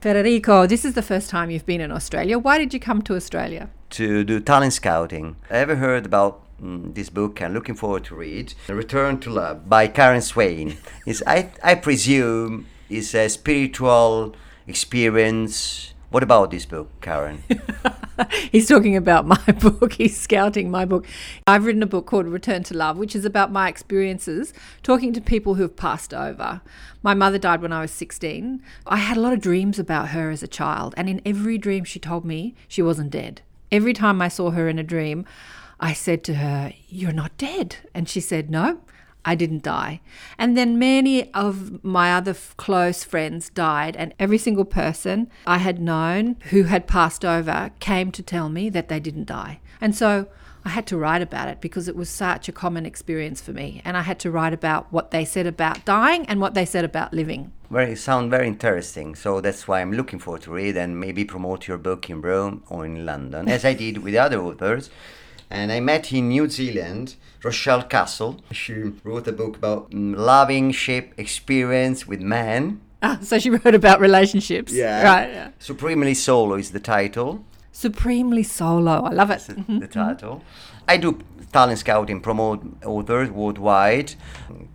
Federico, this is the first time you've been in Australia. Why did you come to Australia? To do talent scouting. I ever heard about mm, this book and looking forward to read Return to Love by Karen Swain. Is I, I presume is a spiritual experience. What about this book, Karen? He's talking about my book. He's scouting my book. I've written a book called Return to Love, which is about my experiences talking to people who have passed over. My mother died when I was 16. I had a lot of dreams about her as a child, and in every dream, she told me she wasn't dead. Every time I saw her in a dream, I said to her, You're not dead. And she said, No, I didn't die. And then many of my other f- close friends died, and every single person I had known who had passed over came to tell me that they didn't die. And so I had to write about it because it was such a common experience for me. And I had to write about what they said about dying and what they said about living. Very sound very interesting. So that's why I'm looking forward to read and maybe promote your book in Rome or in London, as I did with other authors. And I met in New Zealand Rochelle Castle. She wrote a book about mm, loving ship experience with men. Ah, so she wrote about relationships. Yeah. Right. Yeah. Supremely Solo is the title. Supremely solo. I love it. The, mm-hmm. the title. I do talent scouting, promote authors worldwide.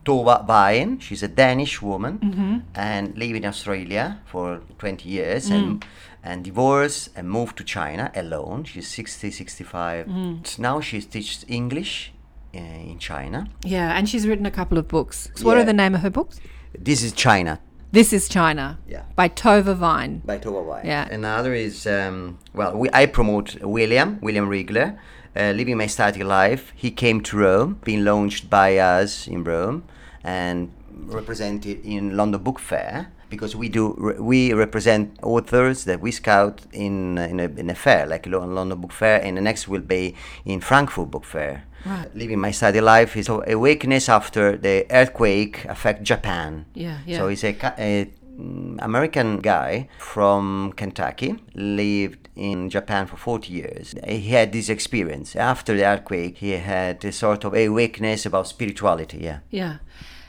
Tova Vayen, she's a Danish woman mm-hmm. and live in Australia for 20 years and mm. and divorced and moved to China alone. She's 60, 65. Mm. Now she teaches English uh, in China. Yeah, and she's written a couple of books. So What are the name of her books? This is China This is China. Yeah. By Tova Vine. by Tova Vayen. Yeah. Another is um, well, we, I promote William William Riegler, uh, living my ecstatic life. He came to Rome, being launched by us in Rome, and represented in London Book Fair because we do we represent authors that we scout in uh, in a, in a fair like Lo- London Book Fair, and the next will be in Frankfurt Book Fair. Right. Living my study life is a weakness after the earthquake affect Japan. Yeah, yeah. So he's a, a mm, American guy from Kentucky, lived in Japan for 40 years. He had this experience. After the earthquake, he had a sort of a weakness about spirituality. Yeah. Yeah.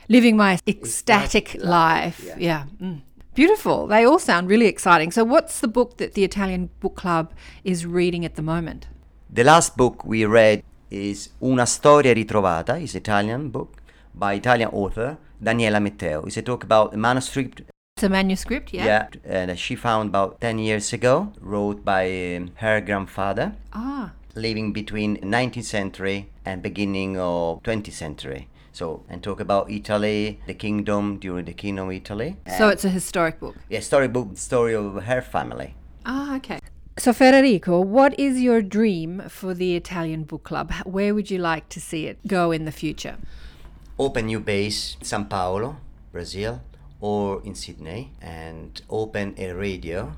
Living my ecstatic life. Yeah. Mm. Beautiful. They all sound really exciting. So, what's the book that the Italian Book Club is reading at the moment? The last book we read is Una storia ritrovata, is Italian book by Italian author Daniela Matteo. It's a talk about a manuscript It's a manuscript, yeah? yeah, and she found about 10 years ago, wrote by um, her grandfather. Ah, living between 19th century and beginning of 20th century. So, and talk about Italy, the kingdom during the kingdom of Italy. so it's a historic book. yeah, story book, story of her family. Ah, okay. So, Federico, what is your dream for the Italian Book Club? Where would you like to see it go in the future? Open new base in Sao Paulo, Brazil, or in Sydney, and open a radio,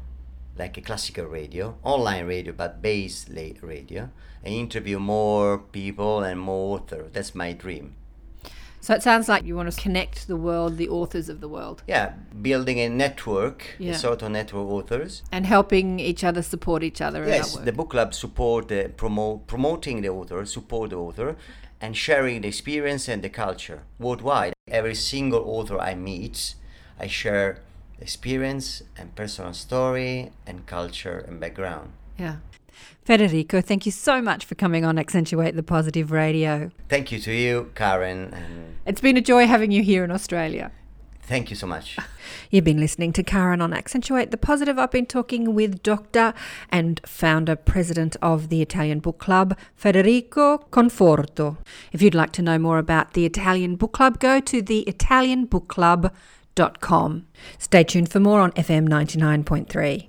like a classical radio, online radio, but base radio, and interview more people and more authors. That's my dream. So, it sounds like you want to connect the world, the authors of the world, Yeah, building a network, Yeah. a sort of network of authors. and helping each other support each other Yes, the book club support the promote promoting the author, support the author, and sharing the experience and the culture worldwide. Every single author I meet, I share experience and personal story and culture and background. Yeah. Federico, thank you so much for coming on Accentuate the Positive Radio. Thank you to you, Karen, It's been a joy having you here in Australia. thank you so much. You've been listening to Karen on Accentuate the Positive. I've been talking with Dr. and founder president of the Italian Book Club, Federico Conforto. If you'd like to know more about the Italian Book Club, go to the Italian Book theitalianbookclub.com. Stay tuned for more on FM 99.3.